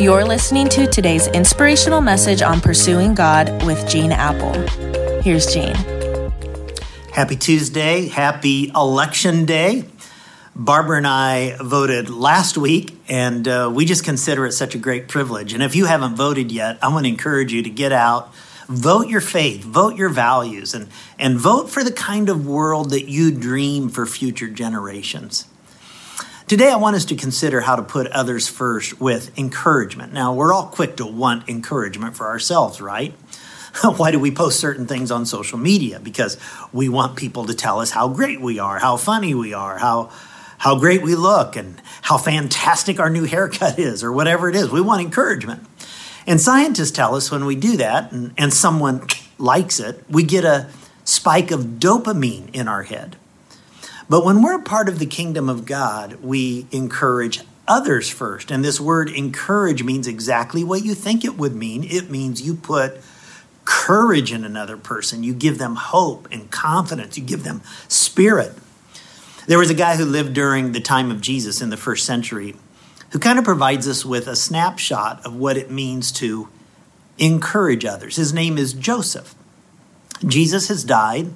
You're listening to today's inspirational message on pursuing God with Gene Appel. Here's Gene. Happy Tuesday. Happy election day. Barbara and I voted last week, and uh, we just consider it such a great privilege. And if you haven't voted yet, I want to encourage you to get out, vote your faith, vote your values, and, and vote for the kind of world that you dream for future generations. Today, I want us to consider how to put others first with encouragement. Now, we're all quick to want encouragement for ourselves, right? Why do we post certain things on social media? Because we want people to tell us how great we are, how funny we are, how how great we look, and how fantastic our new haircut is, or whatever it is. We want encouragement. And scientists tell us when we do that and, and someone likes it, we get a spike of dopamine in our head. But when we're a part of the kingdom of God, we encourage others first. And this word encourage means exactly what you think it would mean. It means you put courage in another person, you give them hope and confidence, you give them spirit. There was a guy who lived during the time of Jesus in the first century who kind of provides us with a snapshot of what it means to encourage others. His name is Joseph. Jesus has died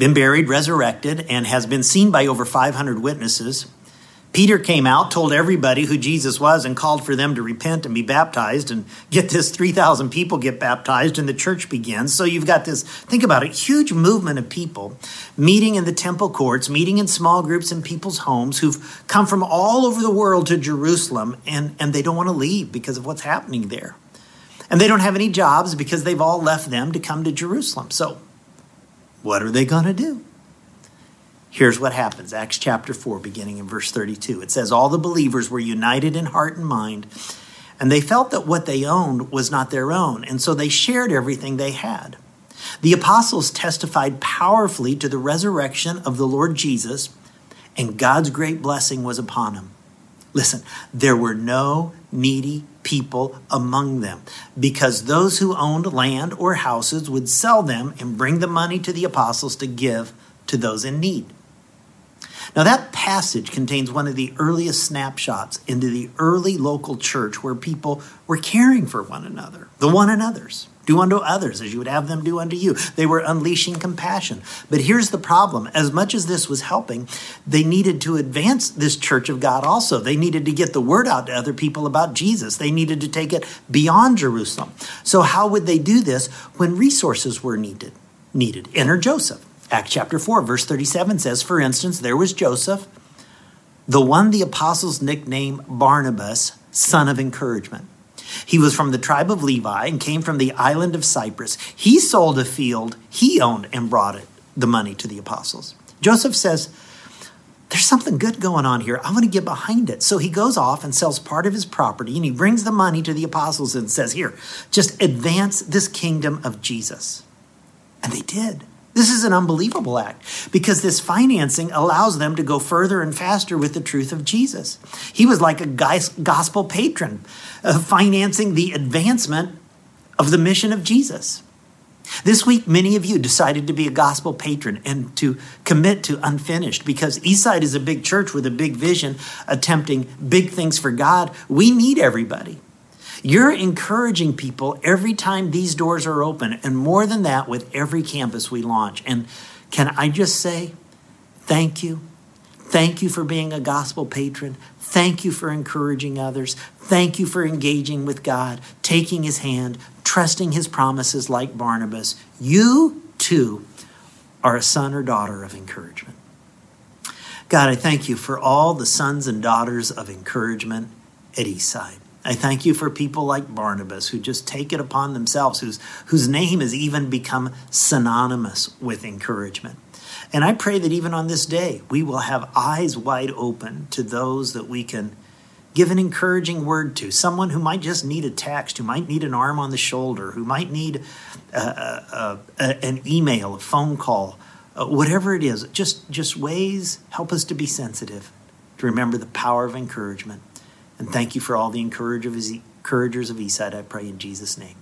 been buried, resurrected, and has been seen by over 500 witnesses. Peter came out, told everybody who Jesus was, and called for them to repent and be baptized. And get this 3,000 people get baptized, and the church begins. So you've got this, think about it, huge movement of people meeting in the temple courts, meeting in small groups in people's homes who've come from all over the world to Jerusalem, and, and they don't want to leave because of what's happening there. And they don't have any jobs because they've all left them to come to Jerusalem. So what are they going to do? Here's what happens Acts chapter 4, beginning in verse 32. It says, All the believers were united in heart and mind, and they felt that what they owned was not their own, and so they shared everything they had. The apostles testified powerfully to the resurrection of the Lord Jesus, and God's great blessing was upon them. Listen, there were no needy people among them because those who owned land or houses would sell them and bring the money to the apostles to give to those in need. Now, that passage contains one of the earliest snapshots into the early local church where people were caring for one another, the one another's. Do unto others as you would have them do unto you. They were unleashing compassion. But here's the problem as much as this was helping, they needed to advance this church of God also. They needed to get the word out to other people about Jesus, they needed to take it beyond Jerusalem. So, how would they do this when resources were needed? Needed. Enter Joseph. Acts chapter 4, verse 37 says, for instance, there was Joseph, the one the apostles nicknamed Barnabas, son of encouragement. He was from the tribe of Levi and came from the island of Cyprus. He sold a field he owned and brought it, the money to the apostles. Joseph says, There's something good going on here. I want to get behind it. So he goes off and sells part of his property and he brings the money to the apostles and says, Here, just advance this kingdom of Jesus. And they did. This is an unbelievable act because this financing allows them to go further and faster with the truth of Jesus. He was like a gospel patron, uh, financing the advancement of the mission of Jesus. This week, many of you decided to be a gospel patron and to commit to unfinished because Eastside is a big church with a big vision, attempting big things for God. We need everybody. You're encouraging people every time these doors are open, and more than that, with every campus we launch. And can I just say, thank you. Thank you for being a gospel patron. Thank you for encouraging others. Thank you for engaging with God, taking his hand, trusting his promises like Barnabas. You too are a son or daughter of encouragement. God, I thank you for all the sons and daughters of encouragement at Eastside. I thank you for people like Barnabas who just take it upon themselves, whose, whose name has even become synonymous with encouragement. And I pray that even on this day, we will have eyes wide open to those that we can give an encouraging word to. Someone who might just need a text, who might need an arm on the shoulder, who might need a, a, a, an email, a phone call, uh, whatever it is. Just, just ways help us to be sensitive, to remember the power of encouragement. And thank you for all the encouragers of Eastside. I pray in Jesus' name.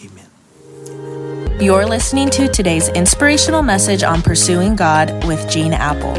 Amen. You're listening to today's inspirational message on pursuing God with Gene Appel.